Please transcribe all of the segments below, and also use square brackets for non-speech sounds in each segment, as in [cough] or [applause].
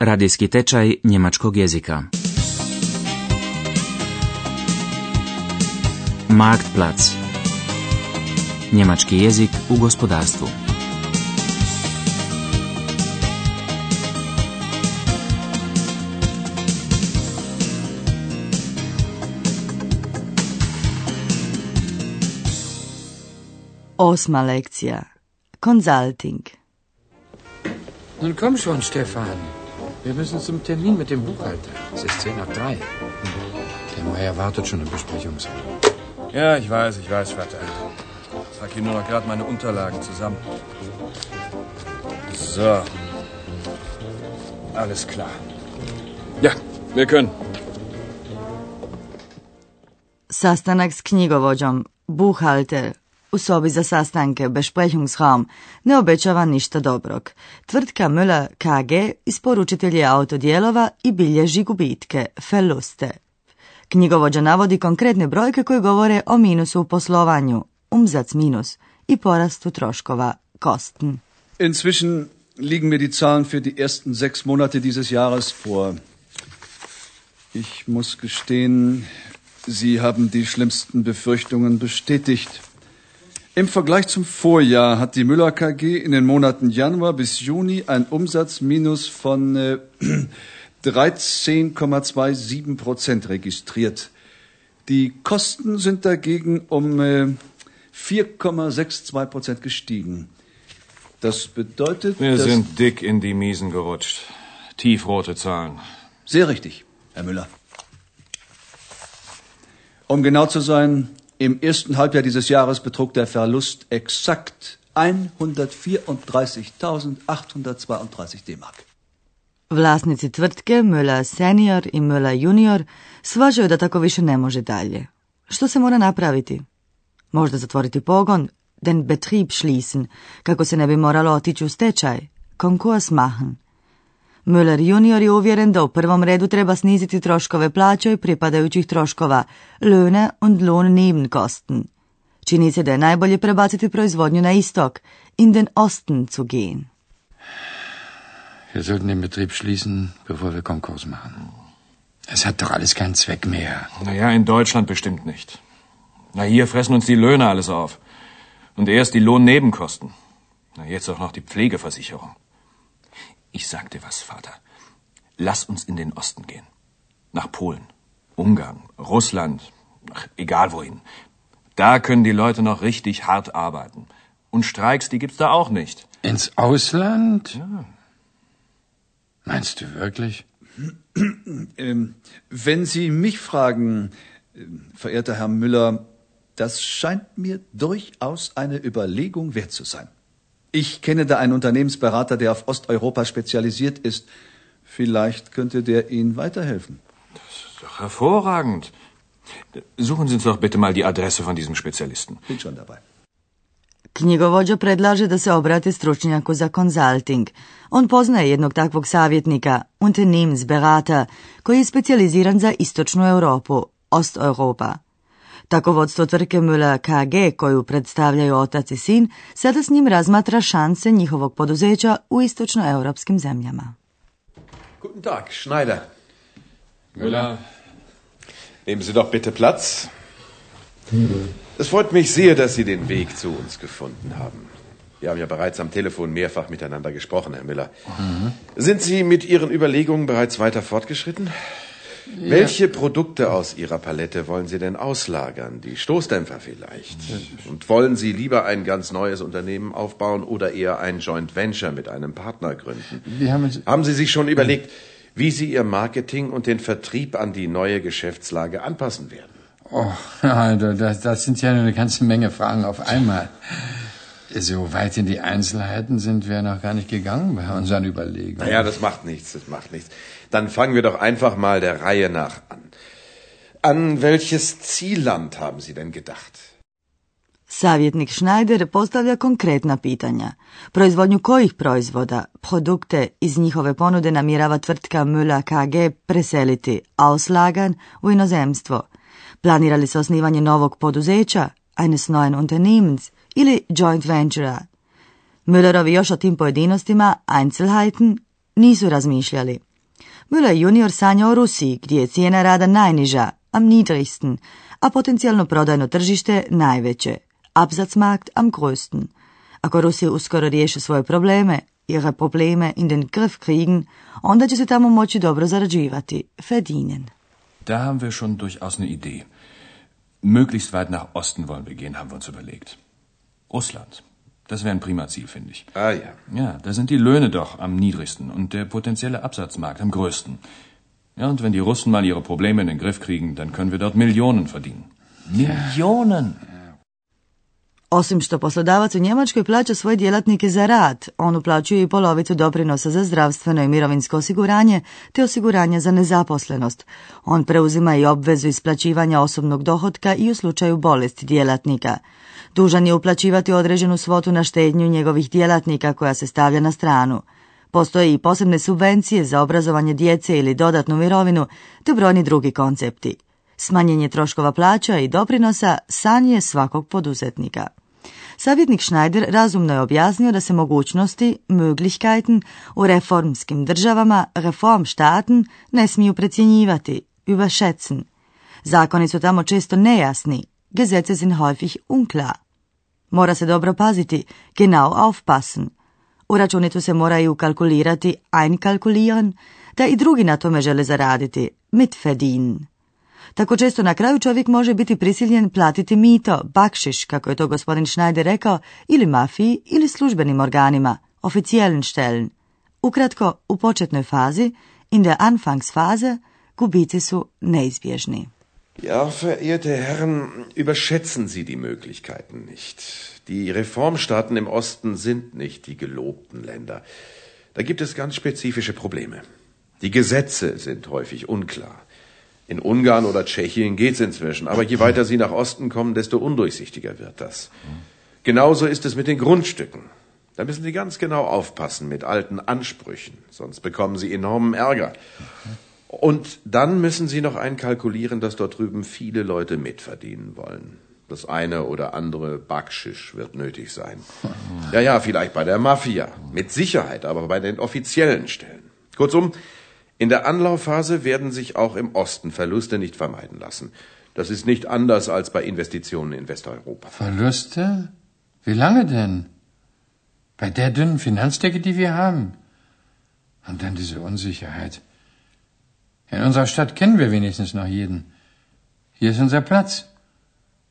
Radijski tečaj njemačkog jezika. Marktplatz. Njemački jezik u gospodarstvu. Osma lekcija. Consulting. Nun komm schon, Stefan. Wir müssen zum Termin mit dem Buchhalter. Es ist zehn nach drei. Der Meier wartet schon im Besprechungsraum. Ja, ich weiß, ich weiß, Vater. Ich trage hier nur noch gerade meine Unterlagen zusammen. So. Alles klar. Ja, wir können. Sastanak s knjigovođom, u sobi za sastanke Besprechungsraum ne obećava ništa dobrog. Tvrtka Müller KG isporučitelj je autodijelova i bilježi gubitke, Verluste. Knjigovođa navodi konkretne brojke koje govore o minusu u poslovanju, umzac minus i porastu troškova, Kosten. Inzwischen liegen mir die Zahlen für die ersten sechs Monate dieses Jahres vor. Ich muss gestehen, Sie haben die schlimmsten Befürchtungen bestätigt. Im Vergleich zum Vorjahr hat die Müller KG in den Monaten Januar bis Juni ein Umsatzminus von äh, [clears throat] 13,27 Prozent registriert. Die Kosten sind dagegen um äh, 4,62 Prozent gestiegen. Das bedeutet, Wir sind dick in die Miesen gerutscht. Tiefrote Zahlen. Sehr richtig, Herr Müller. Um genau zu sein, im ersten Halbjahr dieses Jahres betrug der Verlust exakt 134.832 D-Mark. Vlasnici tvrtke Müller Senior i Müller Junior svažaju da tako više ne može dalje. Što se mora napraviti? Možda zatvoriti pogon, den Betrieb schließen, kako se ne bi moralo otići u stečaj, konkurs machen. Müller junior je uvjeren da u prvom redu treba sniziti troškove plaća i pripadajućih troškova, Löhne und Lohnnebenkosten. Čini se da je najbolje prebaciti proizvodnju na istok, in den Osten zu gehen. Wir sollten den Betrieb schließen, bevor wir Konkurs machen. Es hat doch alles keinen Zweck mehr. Naja, in Deutschland bestimmt nicht. Na, hier fressen uns die Löhne alles auf. Und erst die Lohnnebenkosten. Na, jetzt auch noch die Pflegeversicherung. Ich sag dir was, Vater. Lass uns in den Osten gehen. Nach Polen, Ungarn, Russland, ach, egal wohin. Da können die Leute noch richtig hart arbeiten. Und Streiks, die gibt's da auch nicht. Ins Ausland? Ja. Meinst du wirklich? [clears throat] Ähm, wenn Sie mich fragen, äh, verehrter Herr Müller, das scheint mir durchaus eine Überlegung wert zu sein. Ich kenne da einen Unternehmensberater, der auf Osteuropa spezialisiert ist. Vielleicht könnte der Ihnen weiterhelfen. Das ist doch hervorragend. Suchen Sie uns doch bitte mal die Adresse von diesem Spezialisten. Bin schon dabei. Knjigovođa predlaže da se obrati stručnjaku za konzulting. On poznaje jednog takvog savjetnika, Unternehmensberater, koji je specijaliziran za istočnu Europu, Osteuropa. Tako vodstvo tvrtke Müller KG, koju predstavljaju otac i sin, sada s njim razmatra šanse njihovog poduzeća u istočnoeuropskim zemljama. Guten Tag, Schneider. Müller. Nehmen Sie doch bitte Platz. Es freut mich sehr, dass Sie den Weg zu uns gefunden haben. Wir haben ja bereits am Telefon mehrfach miteinander gesprochen, Herr Müller. Sind Sie mit Ihren Überlegungen bereits weiter fortgeschritten? Welche Produkte aus Ihrer Palette wollen Sie denn auslagern? Die Stoßdämpfer vielleicht? Und wollen Sie lieber ein ganz neues Unternehmen aufbauen oder eher ein Joint Venture mit einem Partner gründen? Haben Sie sich schon überlegt, wie Sie Ihr Marketing und den Vertrieb an die neue Geschäftslage anpassen werden? Oh, Alter, das, das sind ja eine ganze Menge Fragen auf einmal. So weit in die Einzelheiten sind wir noch gar nicht gegangen bei unseren Überlegungen. Naja, das macht nichts, das macht nichts. Dann fangen wir doch einfach mal der Reihe nach an. An welches Zielland haben Sie denn gedacht? Savjetnik Schneider postavlja konkretna pitanja. Proizvodnju kojih proizvoda, produkte iz njihove ponude namjerava tvrtka Müller KG preseliti, auslagan u inozemstvo? Planira li se osnivanje novog poduzeća, eines neuen Unternehmens ili joint venture Müllerovi još o tim pojedinostima, Einzelheiten, nisu razmišljali. Müller junior sanja o Rusiji, gdje je cijena rada najniža, am niedrigsten, a potencijalno prodajno tržište najveće, Absatzmarkt am größten. Ako Rusija uskoro riješi svoje probleme, ihre Probleme in den Griff kriegen, onda će se tamo moći dobro zarađivati, verdienen. Da haben wir schon durchaus eine Idee. Möglichst weit nach Osten wollen wir gehen, haben wir uns überlegt. Russland. Das wäre ein prima Ziel, finde ich. Ah ja. Ja, da sind die Löhne doch am niedrigsten und der potenzielle Absatzmarkt am größten. Ja, und wenn die Russen mal ihre Probleme in den Griff kriegen, dann können wir dort Millionen verdienen. Millionen! Osim što poslodavac u Njemačkoj plaća svoje djelatnike za rad, on uplaćuje i polovicu doprinosa za zdravstveno i mirovinsko osiguranje te osiguranje za nezaposlenost. On preuzima i obvezu isplaćivanja osobnog dohotka i u slučaju bolesti djelatnika. Dužan je uplaćivati određenu svotu na štednju njegovih djelatnika koja se stavlja na stranu. Postoje i posebne subvencije za obrazovanje djece ili dodatnu mirovinu, te brojni drugi koncepti. Smanjenje troškova plaća i doprinosa san je svakog poduzetnika. Savjetnik Schneider razumno je objasnio da se mogućnosti, Möglichkeiten, u reformskim državama, Reformstaaten, ne smiju precjenjivati, überschätzen. Zakoni su tamo često nejasni, Gesetze sind häufig unklar. Mora se dobro paziti, genau aufpassen. U računicu se mora i ukalkulirati, einkalkulieren, da i drugi na tome žele zaraditi, mitverdienen. Tako često na kraju čovjek može biti prisiljen platiti mito, bakšiš, kako je to gospodin Schneider rekao, ili mafiji ili službenim organima, oficijeln stellen. Ukratko, u početnoj fazi, in der Anfangsphase, gubici su neizbježni. Ja, verehrte Herren, überschätzen Sie die Möglichkeiten nicht. Die Reformstaaten im Osten sind nicht die gelobten Länder. Da gibt es ganz spezifische Probleme. Die Gesetze sind häufig unklar. In Ungarn oder Tschechien geht's inzwischen, aber je weiter Sie nach Osten kommen, desto undurchsichtiger wird das. Genauso ist es mit den Grundstücken. Da müssen Sie ganz genau aufpassen mit alten Ansprüchen, sonst bekommen Sie enormen Ärger. Und dann müssen Sie noch einkalkulieren, dass dort drüben viele Leute mitverdienen wollen. Das eine oder andere Backschisch wird nötig sein. [laughs] Ja, ja, vielleicht bei der Mafia. Mit Sicherheit, aber bei den offiziellen Stellen. Kurzum, in der Anlaufphase werden sich auch im Osten Verluste nicht vermeiden lassen. Das ist nicht anders als bei Investitionen in Westeuropa. Verluste? Wie lange denn? Bei der dünnen Finanzdecke, die wir haben. Und dann diese Unsicherheit. In unserer Stadt kennen wir wenigstens noch jeden. Hier ist unser Platz.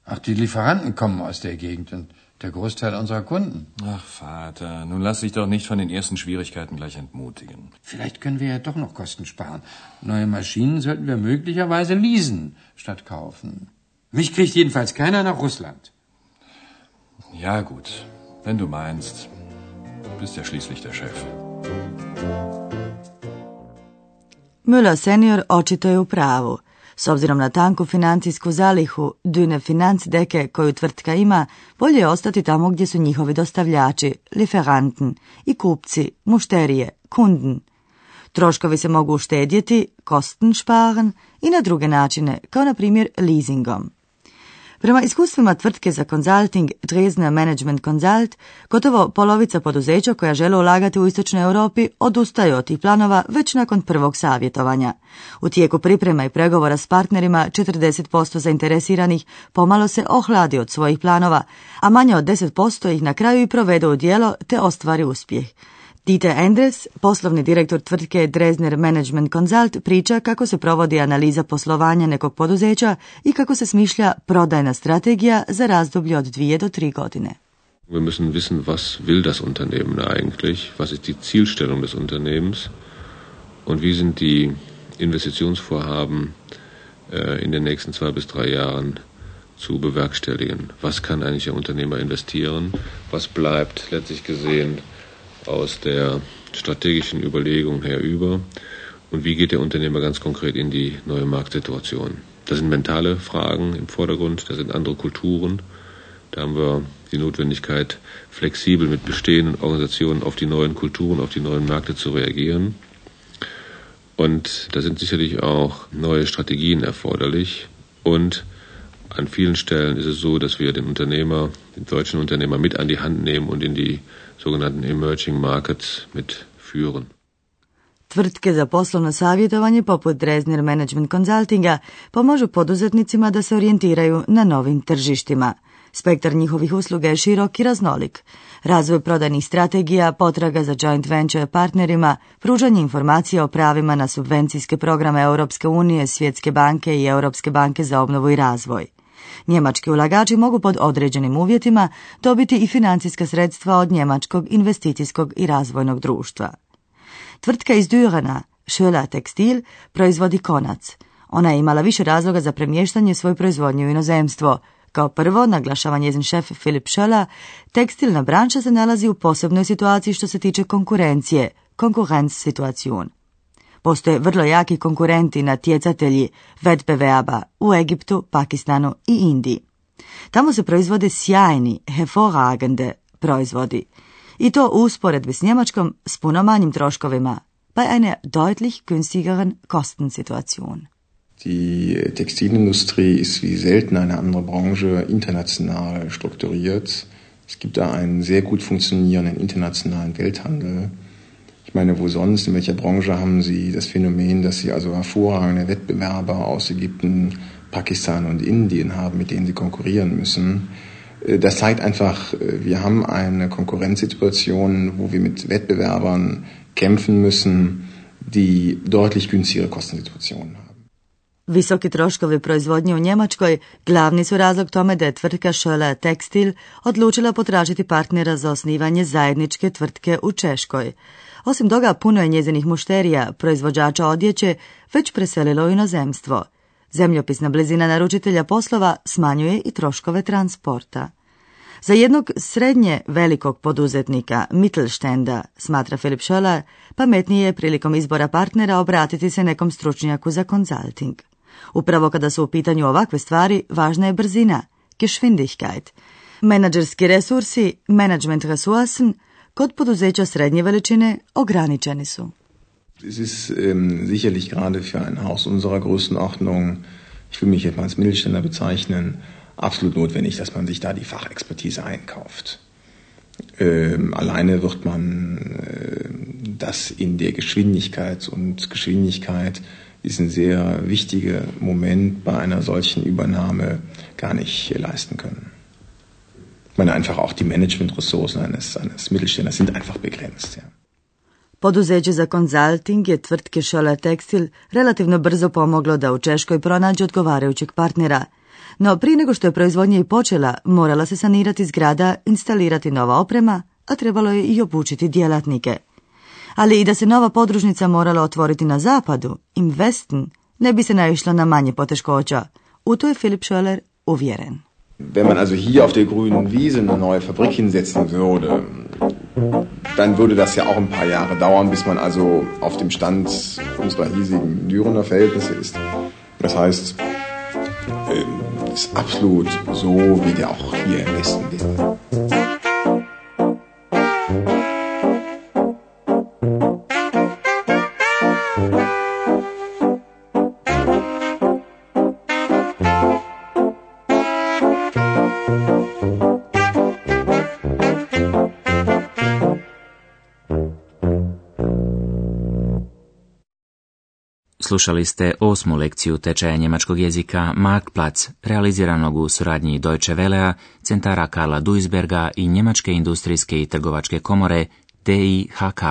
Auch die Lieferanten kommen aus der Gegend und der Großteil unserer Kunden. Ach, Vater, nun lass dich doch nicht von den ersten Schwierigkeiten gleich entmutigen. Vielleicht können wir ja doch noch Kosten sparen. Neue Maschinen sollten wir möglicherweise leasen statt kaufen. Mich kriegt jedenfalls keiner nach Russland. Ja, gut, wenn du meinst. Du bist ja schließlich der Chef. Müller senior očito je u pravu. S obzirom na tanku financijsku zalihu, dune finanzdeke koju tvrtka ima, bolje je ostati tamo gdje su njihovi dostavljači, liferanten, i kupci, mušterije, kunden. Troškovi se mogu uštedjeti, kosten sparen, i na druge načine, kao na primjer leasingom. Prema iskustvima tvrtke za konzulting Dresdner Management Consult, gotovo polovica poduzeća koja žele ulagati u istočnoj Europi odustaju od tih planova već nakon prvog savjetovanja. U tijeku priprema i pregovora s partnerima 40% zainteresiranih pomalo se ohladi od svojih planova, a manje od 10% ih na kraju i provede u djelo te ostvari uspjeh. Dieter Endres, poslovni direktor tvrtke Dresdner Management Consult, priča kako se provodi analiza poslovanja nekog poduzeća i kako se smišlja prodajna strategija za razdoblje od dvije do tri godine. Wir müssen wissen, was will das Unternehmen eigentlich, was ist die Zielstellung des Unternehmens und wie sind die Investitionsvorhaben äh, in den nächsten zwei bis drei Jahren zu bewerkstelligen. Was kann eigentlich der Unternehmer investieren? Was bleibt letztlich gesehen aus der strategischen Überlegung her über und wie geht der Unternehmer ganz konkret in die neue Marktsituation. Das sind mentale Fragen im Vordergrund, das sind andere Kulturen. Da haben wir die Notwendigkeit, flexibel mit bestehenden Organisationen auf die neuen Kulturen, auf die neuen Märkte zu reagieren. Und da sind sicherlich auch neue Strategien erforderlich. Und an vielen Stellen ist es so, dass wir den Unternehmer, den deutschen Unternehmer mit an die Hand nehmen und in die sogenannten Emerging Markets mitführen. Tvrtke za poslovno savjetovanje poput Dresner Management Consultinga pomažu poduzetnicima da se orijentiraju na novim tržištima. Spektar njihovih usluga je širok i raznolik. Razvoj prodajnih strategija, potraga za joint venture partnerima, pružanje informacija o pravima na subvencijske programe Europske unije, Svjetske banke i Europske banke za obnovu i razvoj. Njemački ulagači mogu pod određenim uvjetima dobiti i financijska sredstva od Njemačkog investicijskog i razvojnog društva. Tvrtka iz Dürena, Schöler Tekstil, proizvodi konac. Ona je imala više razloga za premještanje svoje proizvodnje u inozemstvo. Kao prvo, naglašava njezin šef Filip Schöller, tekstilna branša se nalazi u posebnoj situaciji što se tiče konkurencije, situacijun. Postoje vrlo jaki konkurenti na tjecatelji Vedbewerba u Egiptu, Pakistanu i Indiji. Tamo se proizvode sjajni, hervorragende proizvodi. I to usporedbi s Njemačkom s puno manjim troškovima, bei einer deutlich günstigeren Kostensituation. Die Textilindustrie ist wie selten eine andere Branche international strukturiert. Es gibt da einen sehr gut funktionierenden internationalen Welthandel. Ich meine, wo sonst, in welcher Branche haben Sie das Phänomen, dass Sie also hervorragende Wettbewerber aus Ägypten, Pakistan und Indien haben, mit denen Sie konkurrieren müssen? Äh, das zeigt einfach, äh, wir haben eine Konkurrenzsituation, wo wir mit Wettbewerbern kämpfen müssen, die deutlich günstigere Kostensituationen haben. Visoki troškovi proizvodnje u Njemačkoj glavni su razlog tome da je tvrtka Scholle Tekstil odlučila potražiti partnera za osnivanje zajedničke tvrtke u Češkoj. Osim toga, puno je njezinih mušterija, proizvođača odjeće, već preselilo u inozemstvo. Zemljopisna blizina naručitelja poslova smanjuje i troškove transporta. Za jednog srednje velikog poduzetnika, Mittelstenda, smatra Filip Scholler, pametnije je prilikom izbora partnera obratiti se nekom stručnjaku za konzulting. Upravo kada su u pitanju ovakve stvari, važna je brzina, Geschwindigkeit. Menadžerski resursi, management ressourcen, kod poduzeća srednje veličine ograničeni su. Es ist ähm, sicherlich gerade für ein Haus unserer Größenordnung, ich will mich jetzt mal als Mittelständler bezeichnen, absolut notwendig, dass man sich da die Fachexpertise einkauft. Ähm, alleine wird man äh, das in der Geschwindigkeit und Geschwindigkeit ist ein sehr wichtiger Moment bei einer solchen Übernahme gar nicht leisten können. Meine einfach auch die Managementressourcen eines, eines Mittelständlers sind einfach begrenzt. Ja. Poduzeće za konzulting je tvrtke Scholler Tekstil relativno brzo pomoglo da u Češkoj pronađe odgovarajućeg partnera. No prije nego što je proizvodnja i počela, morala se sanirati zgrada, instalirati nova oprema, a trebalo je i obučiti djelatnike – ali i da se nova podružnica morala otvoriti na zapadu, im Westen, ne bi se naišlo na manje poteškoća. U to je Philip Schöller uvjeren. Wenn man also hier auf der grünen Wiese eine neue Fabrik hinsetzen würde, dann würde das ja auch ein paar Jahre dauern, bis man also auf dem Stand unserer hiesigen Dürener Verhältnisse ist. Das heißt, ähm, ist absolut so, wie der auch hier im Westen wäre. Slušali ste osmu lekciju tečaja njemačkog jezika Marktplatz, realiziranog u suradnji Deutsche Welea, centara Karla Duisberga i Njemačke industrijske i trgovačke komore DIHK.